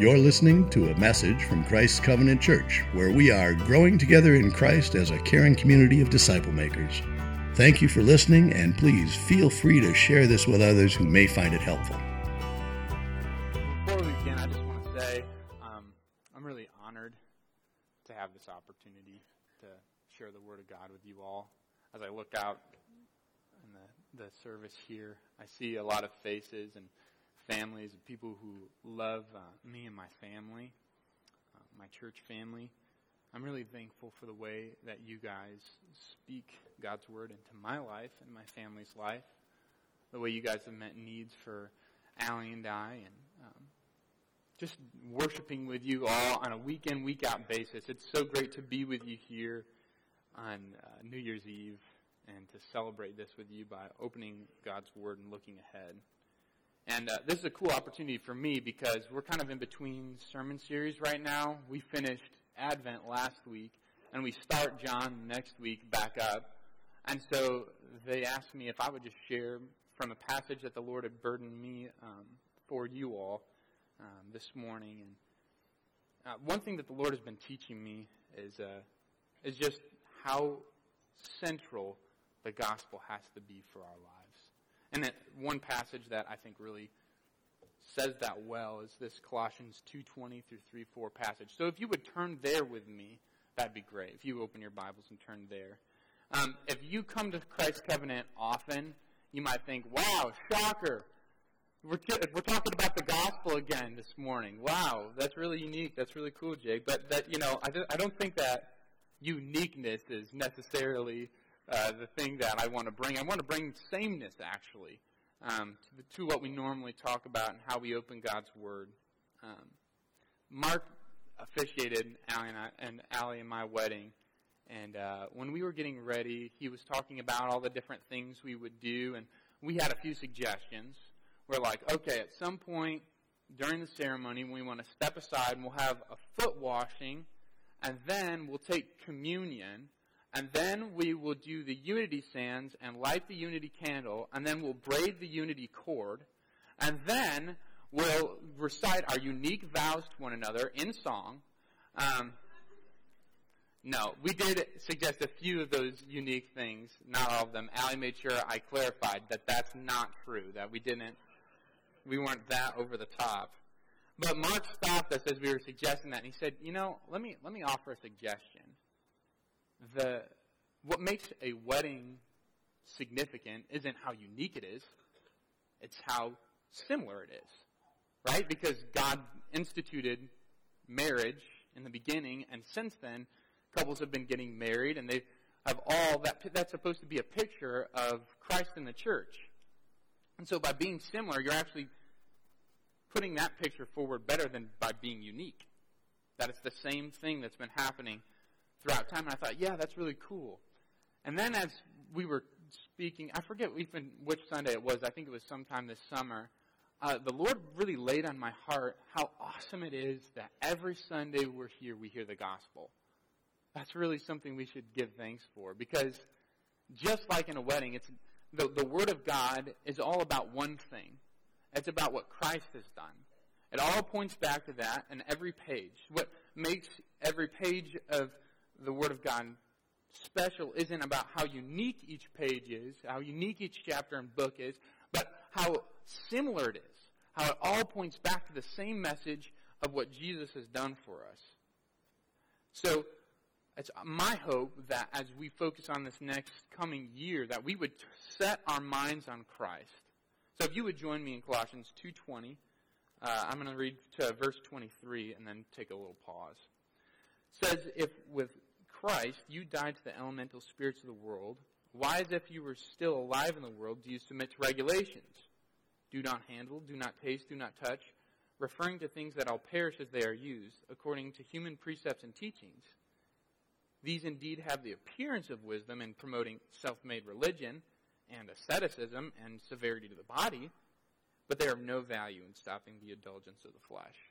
You're listening to a message from Christ's Covenant Church, where we are growing together in Christ as a caring community of disciple makers. Thank you for listening, and please feel free to share this with others who may find it helpful. Before we begin, I just want to say um, I'm really honored to have this opportunity to share the Word of God with you all. As I look out in the, the service here, I see a lot of faces and families of people who love uh, me and my family, uh, my church family. I'm really thankful for the way that you guys speak God's word into my life and my family's life. The way you guys have met needs for Allie and I, and um, just worshiping with you all on a week in, week out basis. It's so great to be with you here on uh, New Year's Eve and to celebrate this with you by opening God's Word and looking ahead. And uh, this is a cool opportunity for me because we're kind of in between sermon series right now. We finished Advent last week, and we start John next week back up. And so they asked me if I would just share from a passage that the Lord had burdened me um, for you all um, this morning. And uh, one thing that the Lord has been teaching me is uh, is just how central the gospel has to be for our lives. And that one passage that I think really says that well is this Colossians 2:20 through 3:4 passage. So if you would turn there with me, that'd be great. If you open your Bibles and turn there. Um, if you come to Christ's covenant often, you might think, "Wow, shocker! We're, t- we're talking about the gospel again this morning. Wow, that's really unique. That's really cool, Jake." But that you know, I, th- I don't think that uniqueness is necessarily uh, the thing that I want to bring. I want to bring sameness, actually, um, to, the, to, what we normally talk about and how we open God's Word. Um, Mark officiated Allie and, I, and Allie and my wedding, and uh, when we were getting ready, he was talking about all the different things we would do, and we had a few suggestions. We're like, okay, at some point during the ceremony, we want to step aside and we'll have a foot washing, and then we'll take communion and then we will do the unity sands and light the unity candle, and then we'll braid the unity cord, and then we'll recite our unique vows to one another in song. Um, no, we did suggest a few of those unique things, not all of them. Allie made sure I clarified that that's not true, that we didn't, we weren't that over the top. But Mark stopped us as we were suggesting that, and he said, you know, let me, let me offer a suggestion the what makes a wedding significant isn't how unique it is, it's how similar it is. Right? Because God instituted marriage in the beginning, and since then, couples have been getting married, and they have all that. That's supposed to be a picture of Christ in the church. And so, by being similar, you're actually putting that picture forward better than by being unique. That it's the same thing that's been happening throughout time. And I thought, yeah, that's really cool. And then as we were speaking, I forget even which Sunday it was. I think it was sometime this summer. Uh, the Lord really laid on my heart how awesome it is that every Sunday we're here, we hear the gospel. That's really something we should give thanks for because just like in a wedding, it's the, the Word of God is all about one thing. It's about what Christ has done. It all points back to that in every page. What makes every page of the Word of God special isn't about how unique each page is, how unique each chapter and book is, but how similar it is. How it all points back to the same message of what Jesus has done for us. So, it's my hope that as we focus on this next coming year, that we would set our minds on Christ. So if you would join me in Colossians 2.20, uh, I'm going to read to verse 23 and then take a little pause. It says, if with Christ, you died to the elemental spirits of the world. Why, as if you were still alive in the world, do you submit to regulations? Do not handle, do not taste, do not touch, referring to things that all perish as they are used, according to human precepts and teachings. These indeed have the appearance of wisdom in promoting self made religion and asceticism and severity to the body, but they are of no value in stopping the indulgence of the flesh.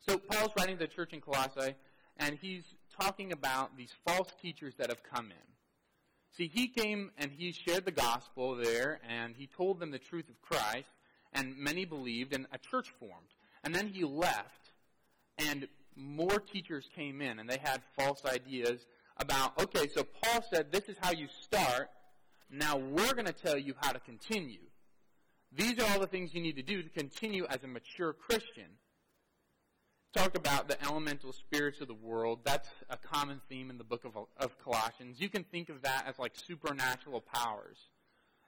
So, Paul's writing to the church in Colossae and he's talking about these false teachers that have come in. See, he came and he shared the gospel there, and he told them the truth of Christ, and many believed, and a church formed. And then he left, and more teachers came in, and they had false ideas about, okay, so Paul said this is how you start. Now we're going to tell you how to continue. These are all the things you need to do to continue as a mature Christian. Talk about the elemental spirits of the world. That's a common theme in the book of, of Colossians. You can think of that as like supernatural powers.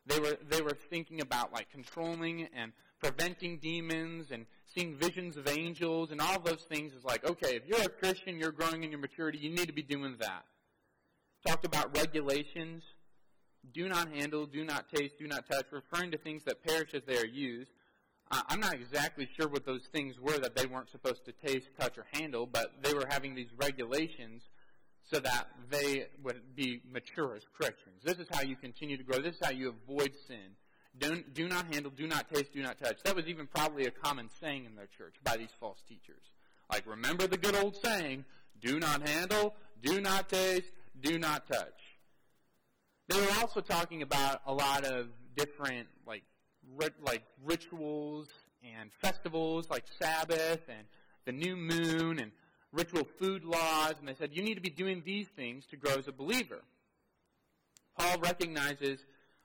They were, they were thinking about like controlling and preventing demons and seeing visions of angels and all those things is like, okay, if you're a Christian, you're growing in your maturity, you need to be doing that. Talked about regulations. Do not handle, do not taste, do not touch, referring to things that perish as they are used. I'm not exactly sure what those things were that they weren't supposed to taste, touch, or handle, but they were having these regulations so that they would be mature as Christians. This is how you continue to grow. This is how you avoid sin. Don't, do not handle, do not taste, do not touch. That was even probably a common saying in their church by these false teachers. Like, remember the good old saying, do not handle, do not taste, do not touch. They were also talking about a lot of different, like, like rituals and festivals, like Sabbath and the new moon and ritual food laws, and they said you need to be doing these things to grow as a believer. Paul recognizes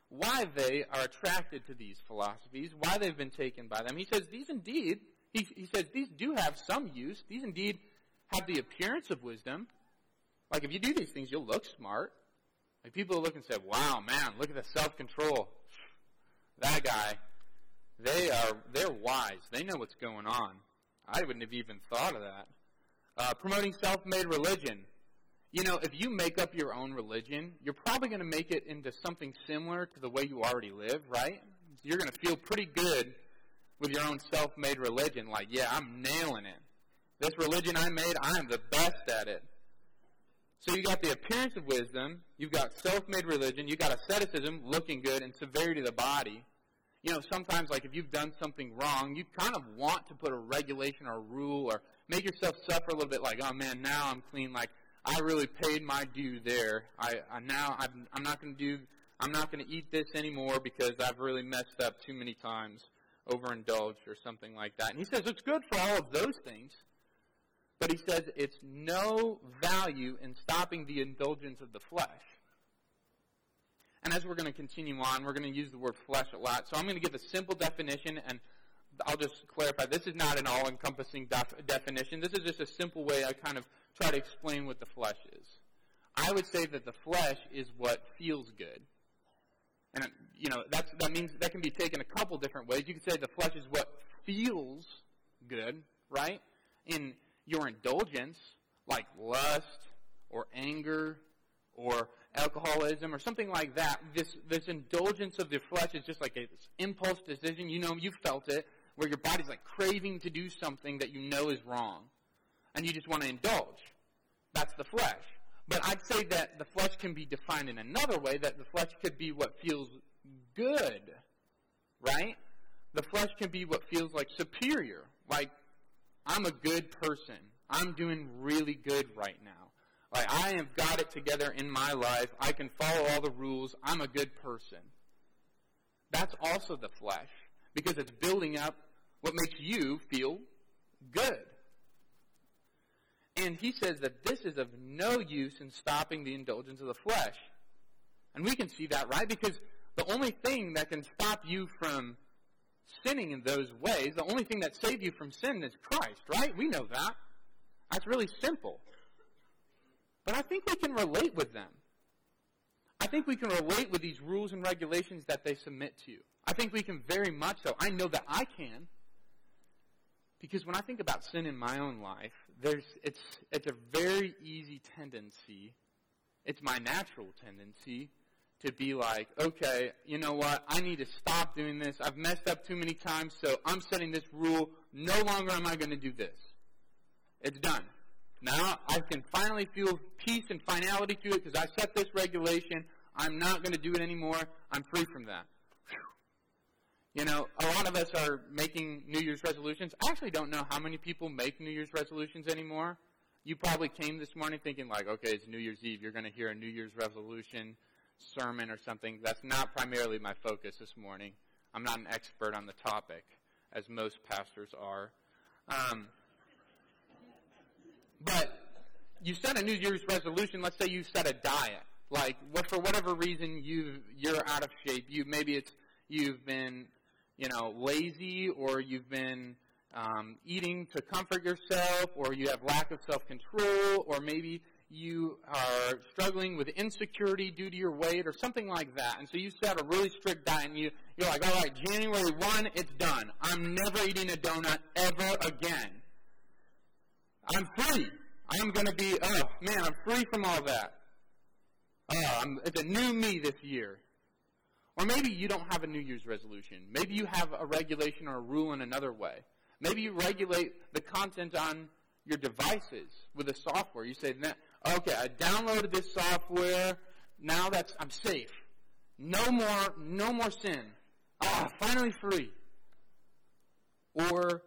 why they are attracted to these philosophies, why they've been taken by them. He says these indeed, he, he says these do have some use. These indeed have the appearance of wisdom. Like if you do these things, you'll look smart. Like people look and say, "Wow, man, look at the self-control. That guy. They are they're wise. They know what's going on. I wouldn't have even thought of that." Uh, promoting self-made religion. You know, if you make up your own religion, you're probably going to make it into something similar to the way you already live, right? You're going to feel pretty good with your own self-made religion. Like, yeah, I'm nailing it. This religion I made, I'm the best at it. So you got the appearance of wisdom, you've got self-made religion, you've got asceticism, looking good, and severity of the body. You know, sometimes, like, if you've done something wrong, you kind of want to put a regulation or a rule or make yourself suffer a little bit like, oh man, now I'm clean. Like, I really paid my due there. I, I now I'm, I'm not going to do. I'm not going to eat this anymore because I've really messed up too many times, overindulged or something like that. And he says it's good for all of those things, but he says it's no value in stopping the indulgence of the flesh. And as we're going to continue on, we're going to use the word flesh a lot. So I'm going to give a simple definition and I'll just clarify, this is not an all-encompassing def- definition. This is just a simple way I kind of try to explain what the flesh is. I would say that the flesh is what feels good. And, you know, that's, that means that can be taken a couple different ways. You could say the flesh is what feels good, right? In your indulgence, like lust or anger or alcoholism or something like that, this, this indulgence of the flesh is just like an impulse decision. You know, you felt it where your body's like craving to do something that you know is wrong, and you just want to indulge. That's the flesh. But I'd say that the flesh can be defined in another way, that the flesh could be what feels good, right? The flesh can be what feels like superior, like I'm a good person. I'm doing really good right now. Like I have got it together in my life. I can follow all the rules. I'm a good person. That's also the flesh because it's building up what makes you feel good. And he says that this is of no use in stopping the indulgence of the flesh. And we can see that, right? Because the only thing that can stop you from sinning in those ways, the only thing that saves you from sin is Christ, right? We know that. That's really simple. But I think we can relate with them. I think we can relate with these rules and regulations that they submit to. I think we can very much so. I know that I can. Because when I think about sin in my own life, there's, it's, it's a very easy tendency, it's my natural tendency to be like, okay, you know what, I need to stop doing this. I've messed up too many times, so I'm setting this rule. No longer am I going to do this. It's done. Now I can finally feel peace and finality to it because I set this regulation. I'm not going to do it anymore. I'm free from that. You know, a lot of us are making New Year's resolutions. I actually don't know how many people make New Year's resolutions anymore. You probably came this morning thinking like, okay, it's New Year's Eve. You're going to hear a New Year's resolution sermon or something. That's not primarily my focus this morning. I'm not an expert on the topic, as most pastors are. Um, but you set a New Year's resolution. Let's say you set a diet. Like, what, for whatever reason you you're out of shape. You maybe it's you've been, you know, lazy, or you've been um, eating to comfort yourself, or you have lack of self control, or maybe you are struggling with insecurity due to your weight or something like that. And so you set a really strict diet and you, you're like, all right, January 1, it's done. I'm never eating a donut ever again. I'm free. I'm going to be, oh man, I'm free from all that. Oh, I'm, it's a new me this year. Or maybe you don't have a New Year's resolution. Maybe you have a regulation or a rule in another way. Maybe you regulate the content on your devices with a software. You say, okay, I downloaded this software. Now that's, I'm safe. No more, no more sin. Ah, finally free. Or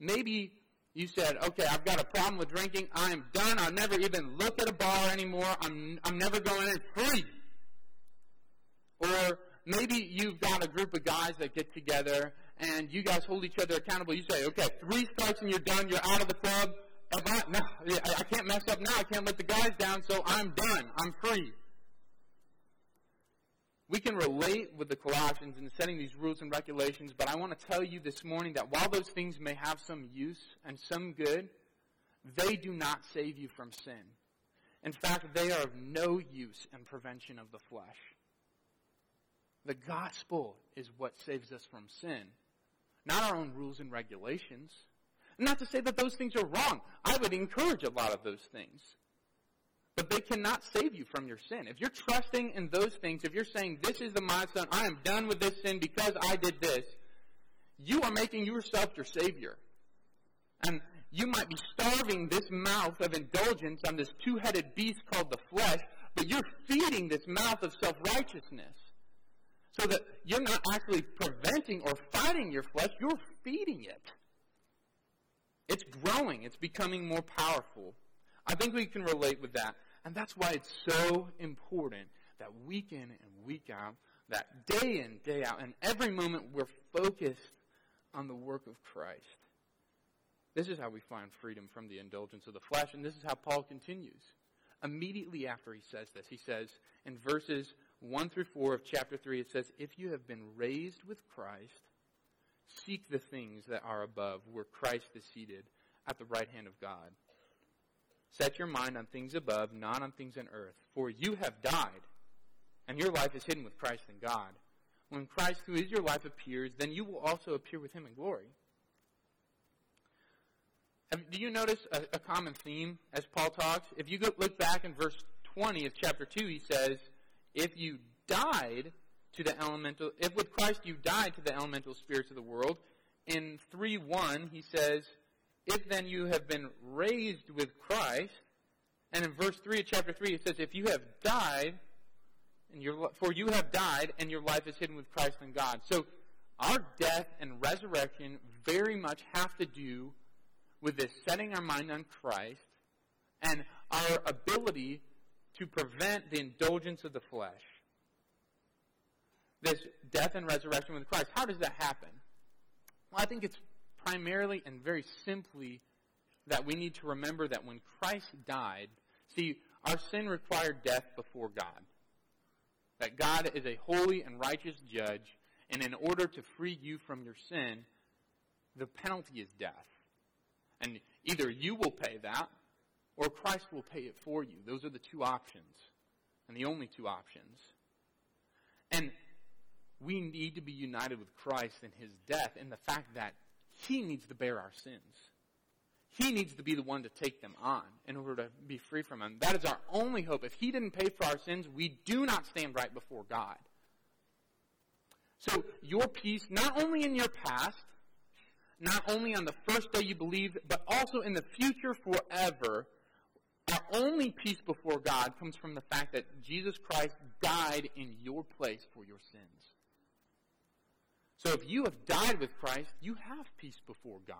maybe you said, okay, I've got a problem with drinking. I'm done. I'll never even look at a bar anymore. I'm, I'm never going in free. Or maybe you've got a group of guys that get together and you guys hold each other accountable. You say, okay, three strikes and you're done. You're out of the club. I, no, I can't mess up now. I can't let the guys down, so I'm done. I'm free. We can relate with the Colossians in setting these rules and regulations, but I want to tell you this morning that while those things may have some use and some good, they do not save you from sin. In fact, they are of no use in prevention of the flesh. The gospel is what saves us from sin, not our own rules and regulations. Not to say that those things are wrong. I would encourage a lot of those things. But they cannot save you from your sin. If you're trusting in those things, if you're saying, this is the milestone, I am done with this sin because I did this, you are making yourself your Savior. And you might be starving this mouth of indulgence on this two headed beast called the flesh, but you're feeding this mouth of self righteousness. So that you're not actually preventing or fighting your flesh, you're feeding it. It's growing, it's becoming more powerful. I think we can relate with that. And that's why it's so important that week in and week out, that day in, day out, and every moment we're focused on the work of Christ. This is how we find freedom from the indulgence of the flesh, and this is how Paul continues. Immediately after he says this, he says in verses 1 through 4 of chapter 3, it says, If you have been raised with Christ, Seek the things that are above, where Christ is seated at the right hand of God. Set your mind on things above, not on things on earth. For you have died, and your life is hidden with Christ in God. When Christ, who is your life, appears, then you will also appear with him in glory. Do you notice a, a, common theme as Paul talks? If you look back in verse 20 of chapter 2, he says, If you died to the elemental, if with Christ you died to the elemental spirits of the world, in 3 1, he says, If then you have been raised with Christ, and in verse 3 of chapter 3, it says, If you have died, and your, for you have died, and your life is hidden with Christ in God. So, our death and resurrection very much have to do with this setting our mind on Christ and our ability to prevent the indulgence of the flesh this death and resurrection with Christ. How does that happen? Well, I think it's primarily and very simply that we need to remember that when Christ died, see, our sin required death before God. That God is a holy and righteous judge, and in order to free you from your sin, the penalty is death. And either you will pay that, or Christ will pay it for you. Those are the two options, and the only two options. And we need to be united with Christ in his death and the fact that he needs to bear our sins. He needs to be the one to take them on in order to be free from them. That is our only hope. If he didn't pay for our sins, we do not stand right before God. So your peace, not only in your past, not only on the first day you believed, but also in the future forever, our only peace before God comes from the fact that Jesus Christ died in your place for your sins. So if you have died with Christ, you have peace before God.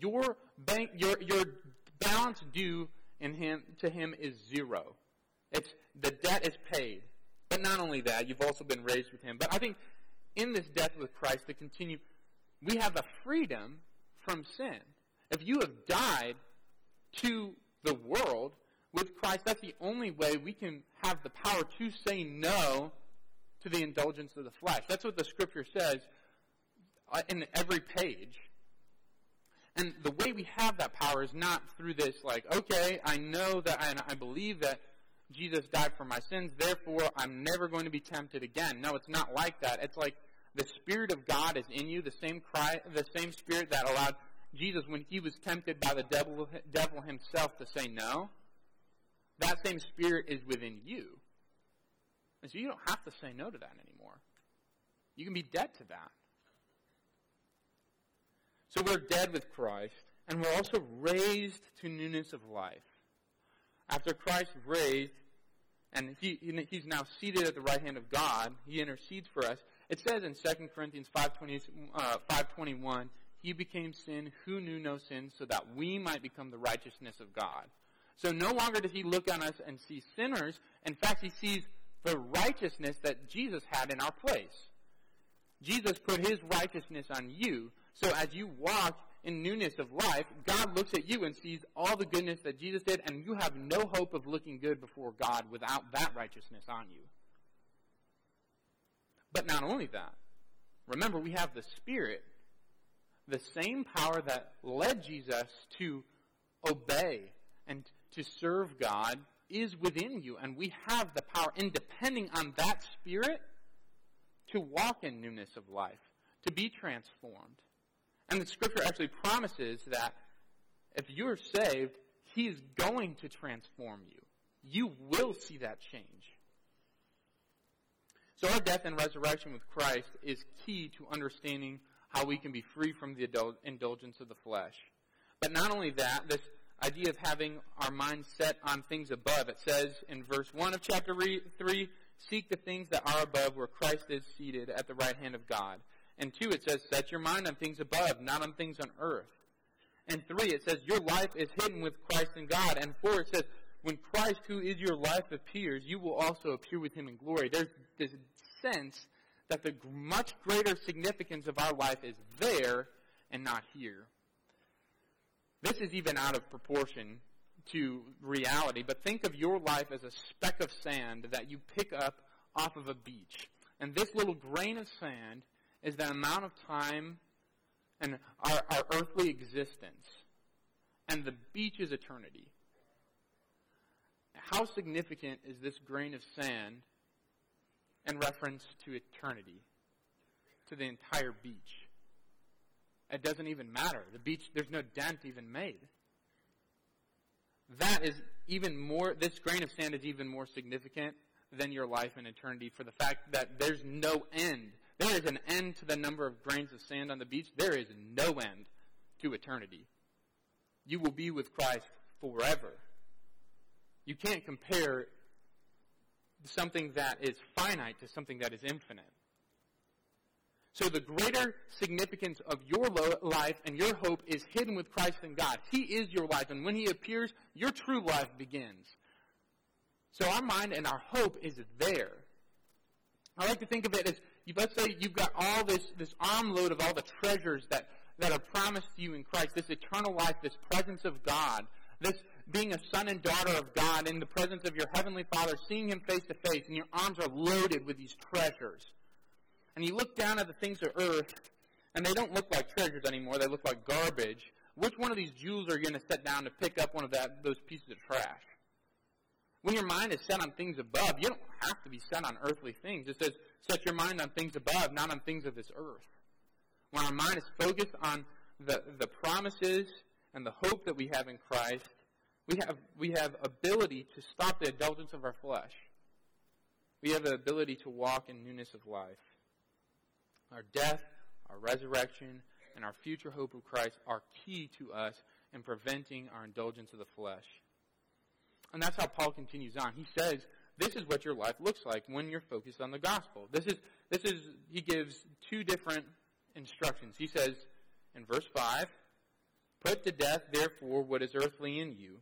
Your bank, your, your balance due in him, to him is zero. It's, the debt is paid. But not only that, you've also been raised with him. But I think in this death with Christ to continue, we have a freedom from sin. If you have died to the world with Christ, that's the only way we can have the power to say no to the indulgence of the flesh. That's what the scripture says uh, in every page. And the way we have that power is not through this, like, okay, I know that, and I believe that Jesus died for my sins, therefore I'm never going to be tempted again. No, it's not like that. It's like the Spirit of God is in you, the same cry, the same Spirit that allowed Jesus when he was tempted by the devil, devil himself to say no. That same Spirit is within you. And so you don't have to say no to that anymore. You can be dead to that. So we're dead with Christ, and we're also raised to newness of life. After Christ raised, and he, he's now seated at the right hand of God, he intercedes for us. It says in 2 Corinthians 5.20, uh, 5.21, he became sin who knew no sin so that we might become the righteousness of God. So no longer does he look on us and see sinners. In fact, he sees the righteousness that Jesus had in our place. Jesus put his righteousness on you. So as you walk in newness of life, God looks at you and sees all the goodness that Jesus did, and you have no hope of looking good before God without that righteousness on you. But not only that, remember we have the Spirit, the same power that led Jesus to obey and to serve God is within you, and we have the power, in depending on that Spirit, to walk in newness of life, to be transformed. And the Scripture actually promises that if you're saved, He is going to transform you. You will see that change. So our death and resurrection with Christ is key to understanding how we can be free from the indulgence of the flesh. But not only that, this idea of having our mind set on things above. It says in verse 1 of chapter 3, seek the things that are above where Christ is seated at the right hand of God. And 2, it says, set your mind on things above, not on things on earth. And 3, it says, your life is hidden with Christ in God. And 4, it says, when Christ, who is your life, appears, you will also appear with him in glory. There's this sense that the much greater significance of our life is there and not here. This is even out of proportion to reality, but think of your life as a speck of sand that you pick up off of a beach. And this little grain of sand is the amount of time and our, our earthly existence. And the beach is eternity. How significant is this grain of sand in reference to eternity, to the entire beach? It doesn't even matter. The beach, there's no dent even made. That is even more, this grain of sand is even more significant than your life in eternity for the fact that there's no end. There is an end to the number of grains of sand on the beach. There is no end to eternity. You will be with Christ forever. You can't compare something that is finite to something that is infinite. So the greater significance of your life and your hope is hidden with Christ in God. He is your life, and when He appears, your true life begins. So our mind and our hope is there. I like to think of it as, let's say you've got all this, this armload of all the treasures that, that are promised to you in Christ, this eternal life, this presence of God, this being a son and daughter of God in the presence of your heavenly Father, seeing Him face to face, and your arms are loaded with these treasures and you look down at the things of earth, and they don't look like treasures anymore, they look like garbage, which one of these jewels are you going to set down to pick up one of that, those pieces of trash? When your mind is set on things above, you don't have to be set on earthly things. It says, set your mind on things above, not on things of this earth. When our mind is focused on the, the promises and the hope that we have in Christ, we have, we have ability to stop the indulgence of our flesh. We have the ability to walk in newness of life. Our death, our resurrection, and our future hope of Christ are key to us in preventing our indulgence of the flesh. And that's how Paul continues on. He says, this is what your life looks like when you're focused on the gospel. This is, this is, he gives two different instructions. He says in verse 5, Put to death, therefore, what is earthly in you.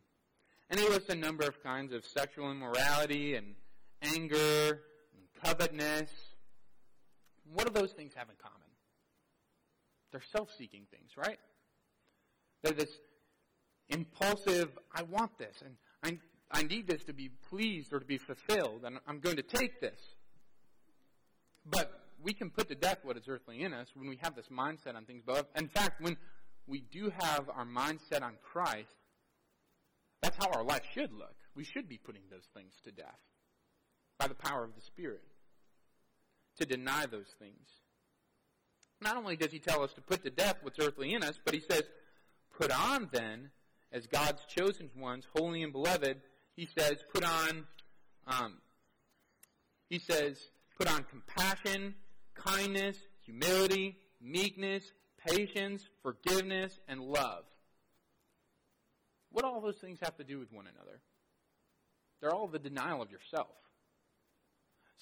And he lists a number of kinds of sexual immorality and anger and covetousness what do those things have in common? They're self seeking things, right? They're this impulsive, I want this, and I, I need this to be pleased or to be fulfilled, and I'm going to take this. But we can put to death what is earthly in us when we have this mindset on things above. In fact, when we do have our mindset on Christ, that's how our life should look. We should be putting those things to death by the power of the Spirit to deny those things. Not only does he tell us to put to death what's earthly in us, but he says, put on then, as God's chosen ones, holy and beloved, he says, put on, um, he says, put on compassion, kindness, humility, meekness, patience, forgiveness, and love. What all those things have to do with one another? They're all the denial of yourself.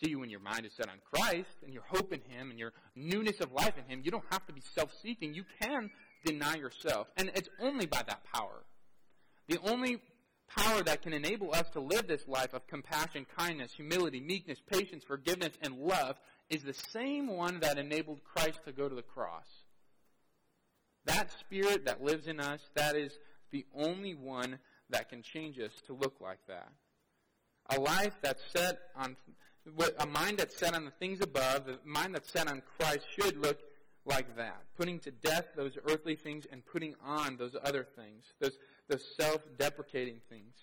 See, when your mind is set on Christ and your hope in Him and your newness of life in Him, you don't have to be self seeking. You can deny yourself. And it's only by that power. The only power that can enable us to live this life of compassion, kindness, humility, meekness, patience, forgiveness, and love is the same one that enabled Christ to go to the cross. That spirit that lives in us, that is the only one that can change us to look like that. A life that's set on, a mind that's set on the things above, a mind that's set on Christ should look like that. Putting to death those earthly things and putting on those other things, those, those self-deprecating things.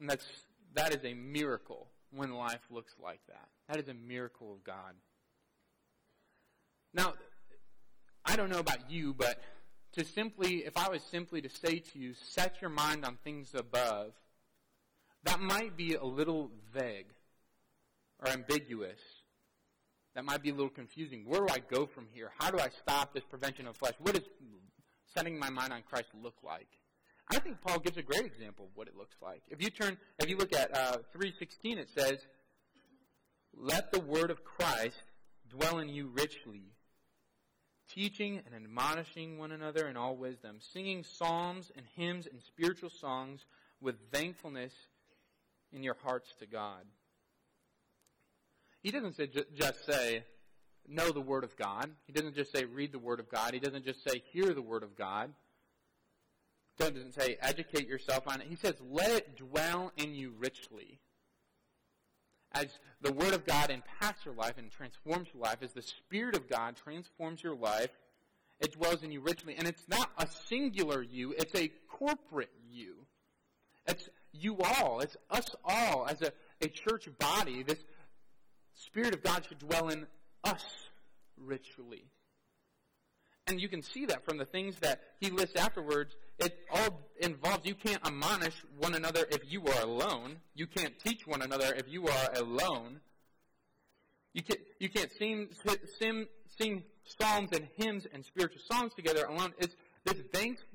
And that's, that is a miracle when life looks like that. That is a miracle of God. Now, I don't know about you, but to simply, if I was simply to say to you, set your mind on things above, that might be a little vague or ambiguous. That might be a little confusing. Where do I go from here? How do I stop this prevention of flesh? What does setting my mind on Christ look like? I think Paul gives a great example of what it looks like. If you turn, if you look at uh, 3:16, it says, "Let the word of Christ dwell in you richly, teaching and admonishing one another in all wisdom, singing psalms and hymns and spiritual songs with thankfulness in your hearts to God." He doesn't say, just say, know the Word of God. He doesn't just say, read the Word of God. He doesn't just say, hear the Word of God He doesn't say educate yourself on it. He says let it dwell in you richly. As the Word of God impacts your life and transforms your life, as the Spirit of God transforms your life, it dwells in you richly. And it's not a singular you, it's a corporate you. It's you all, it's us all as a, a church body. This Spirit of God should dwell in us ritually. And you can see that from the things that he lists afterwards. It all involves you can't admonish one another if you are alone. You can't teach one another if you are alone. You can't, you can't sing, sing, sing psalms and hymns and spiritual songs together alone. It's this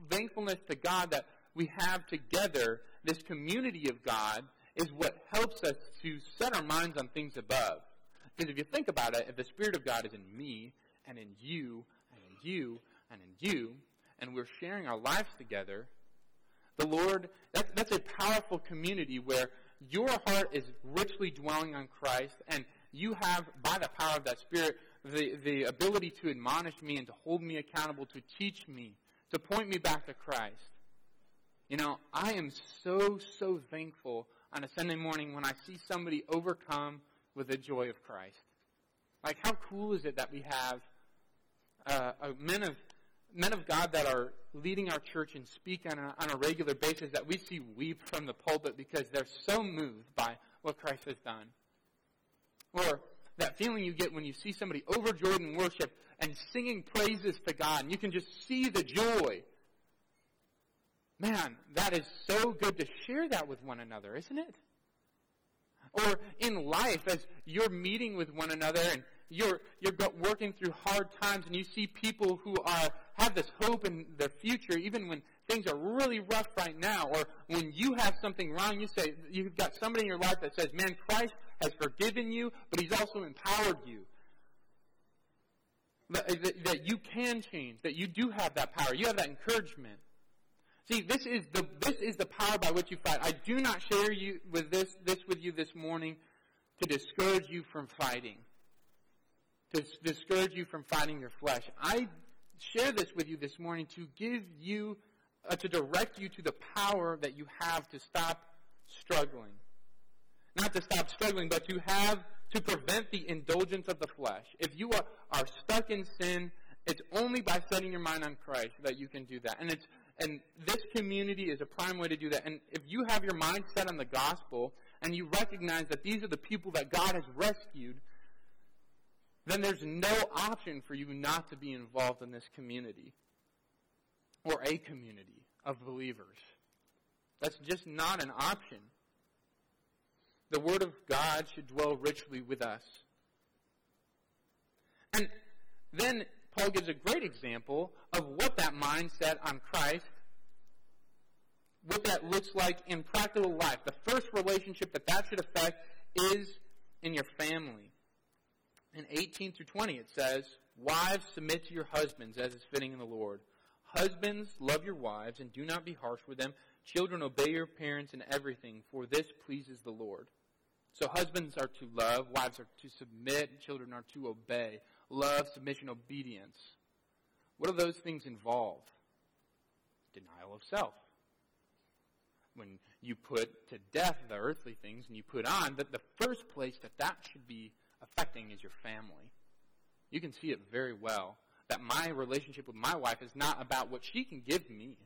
thankfulness to God that we have together, this community of God, is what helps us to set our minds on things above. Because if you think about it, if the Spirit of God is in me and in you and in you and in you, and we're sharing our lives together, the Lord, that, that's a powerful community where your heart is richly dwelling on Christ, and you have, by the power of that Spirit, the, the ability to admonish me and to hold me accountable, to teach me, to point me back to Christ. You know, I am so, so thankful on a Sunday morning when I see somebody overcome with the joy of Christ. Like, how cool is it that we have uh, men of men of God that are leading our church and speak on a, on a regular basis that we see weep from the pulpit because they're so moved by what Christ has done. Or that feeling you get when you see somebody overjoyed in worship and singing praises to God, and you can just see the joy. Man, that is so good to share that with one another, isn't it? Or in life, as you're meeting with one another and you're, you're working through hard times and you see people who are, have this hope in their future, even when things are really rough right now, or when you have something wrong, you say, you've got somebody in your life that says, man, Christ has forgiven you, but he's also empowered you. That, uh, that, that you can change, that you do have that power. You have that encouragement. See, this is the this is the power by which you fight. I do not share you with this this with you this morning to discourage you from fighting to discourage you from fighting your flesh. I share this with you this morning to give you uh, to direct you to the power that you have to stop struggling. Not to stop struggling, but to have to prevent the indulgence of the flesh. If you are, are stuck in sin, it's only by setting your mind on Christ that you can do that. And it's and this community is a prime way to do that. And if you have your mind set on the gospel and you recognize that these are the people that God has rescued, then there's no option for you not to be involved in this community or a community of believers. That's just not an option. The Word of God should dwell richly with us. And then Paul gives a great example of what that mindset on Christ, what that looks like in practical life. The first relationship that that should affect is in your family. In 18 through 20, it says, Wives, submit to your husbands as is fitting in the Lord. Husbands, love your wives and do not be harsh with them. Children, obey your parents in everything, for this pleases the Lord. So husbands are to love, wives are to submit, children are to obey. Love, submission, obedience. What do those things involve? Denial of self. When you put to death the earthly things and you put on, that the first place that that should be affecting is your family. You can see it very well that my relationship with my wife is not about what she can give me.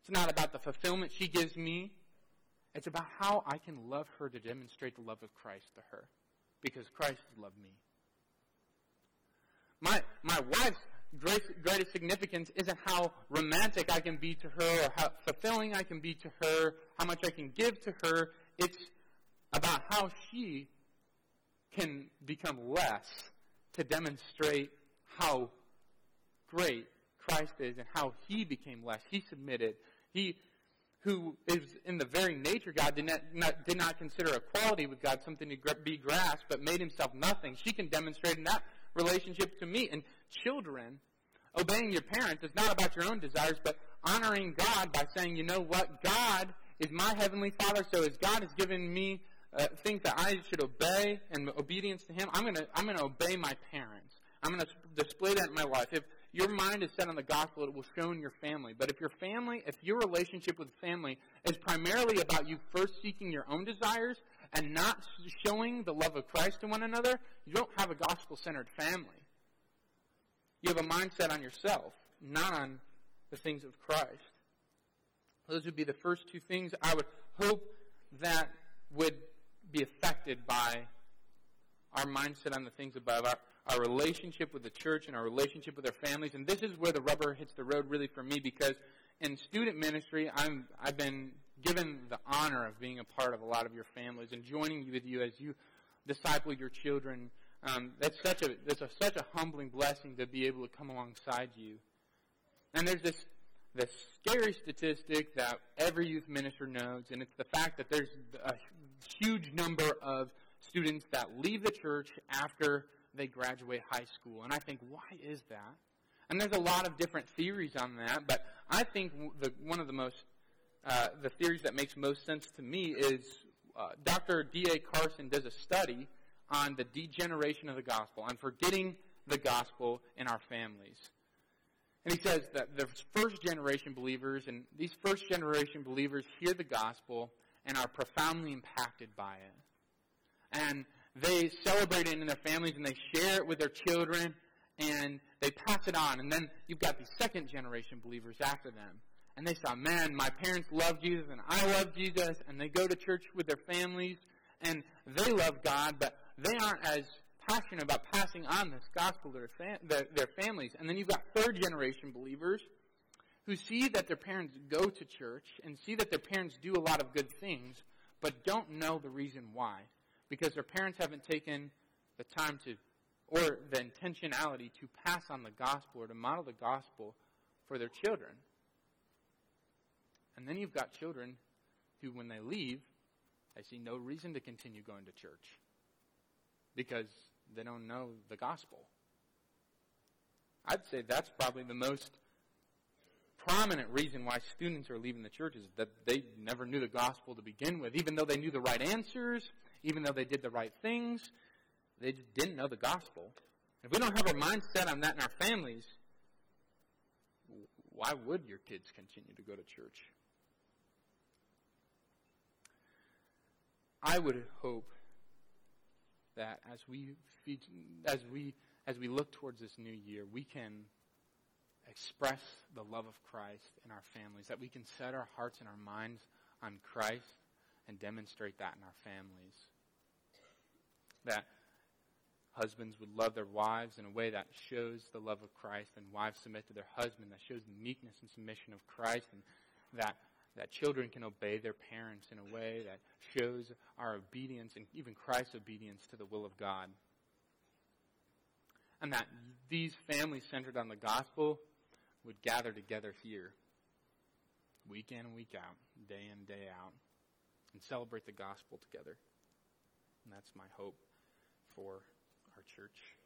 It's not about the fulfillment she gives me. It's about how I can love her to demonstrate the love of Christ to her. Because Christ loved me. My, my wife's greatest, significance isn't how romantic I can be to her or how fulfilling I can be to her, how much I can give to her. It's about how she can become less to demonstrate how great Christ is and how he became less. He submitted. He, who is in the very nature God, did not, not, did not consider equality with God something to be grasped, but made himself nothing. She can demonstrate in that relationship to me. And children, obeying your parents is not about your own desires, but honoring God by saying, you know what, God is my heavenly Father, so as God has given me uh, things that I should obey and obedience to Him, I'm to I'm to obey my parents. I'm to display that in my life. If your mind is set on the gospel, it will show in your family. But if your family, if your relationship with family is primarily about you first seeking your own desires and not showing the love of Christ to one another, you don't have a gospel centered family. You have a mindset on yourself, not on the things of Christ. Those would be the first two things I would hope that would be affected by our mindset on the things above, our, our relationship with the church and our relationship with our families. And this is where the rubber hits the road really for me because in student ministry, I'm, I've been given the honor of being a part of a lot of your families and joining with you as you disciple your children. Um, that's such a that's a, such a humbling blessing to be able to come alongside you. And there's this this scary statistic that every youth minister knows, and it's the fact that there's a huge number of students that leave the church after they graduate high school. And I think, why is that? And there's a lot of different theories on that, but I think the, one of the most, uh, the theories that makes most sense to me is uh, Dr. D.A. Carson does a study on the degeneration of the gospel, on forgetting the gospel in our families. And he says that the first generation believers, and these first generation believers hear the gospel and are profoundly impacted by it. And they celebrate it in their families and they share it with their children and they pass it on. And then you've got the second generation believers after them. And they say, man, my parents love Jesus and I love Jesus. And they go to church with their families and they love God, but they aren't as passionate about passing on this gospel to their, fam- their, their families. And then you've got third generation believers who see that their parents go to church and see that their parents do a lot of good things, but don't know the reason why. Because their parents haven't taken the time to, or the intentionality to pass on the gospel or to model the gospel for their children. And then you've got children who, when they leave, they see no reason to continue going to church because they don't know the gospel. I'd say that's probably the most prominent reason why students are leaving the church is that they never knew the gospel to begin with. Even though they knew the right answers, even though they did the right things, they just didn't know the gospel. If we don't have our mindset on that in our families, why would your kids continue to go to church? I would hope that as we as we as we look towards this new year, we can express the love of Christ in our families, that we can set our hearts and our minds on Christ and demonstrate that in our families. That husbands would love their wives in a way that shows the love of Christ, and wives submit to their husband, that shows the meekness and submission of Christ, and that that children can obey their parents in a way that shows our obedience and even Christ's obedience to the will of God. And that these families centered on the gospel would gather together here, week in and week out, day in, day out, and celebrate the gospel together. And that's my hope for our church.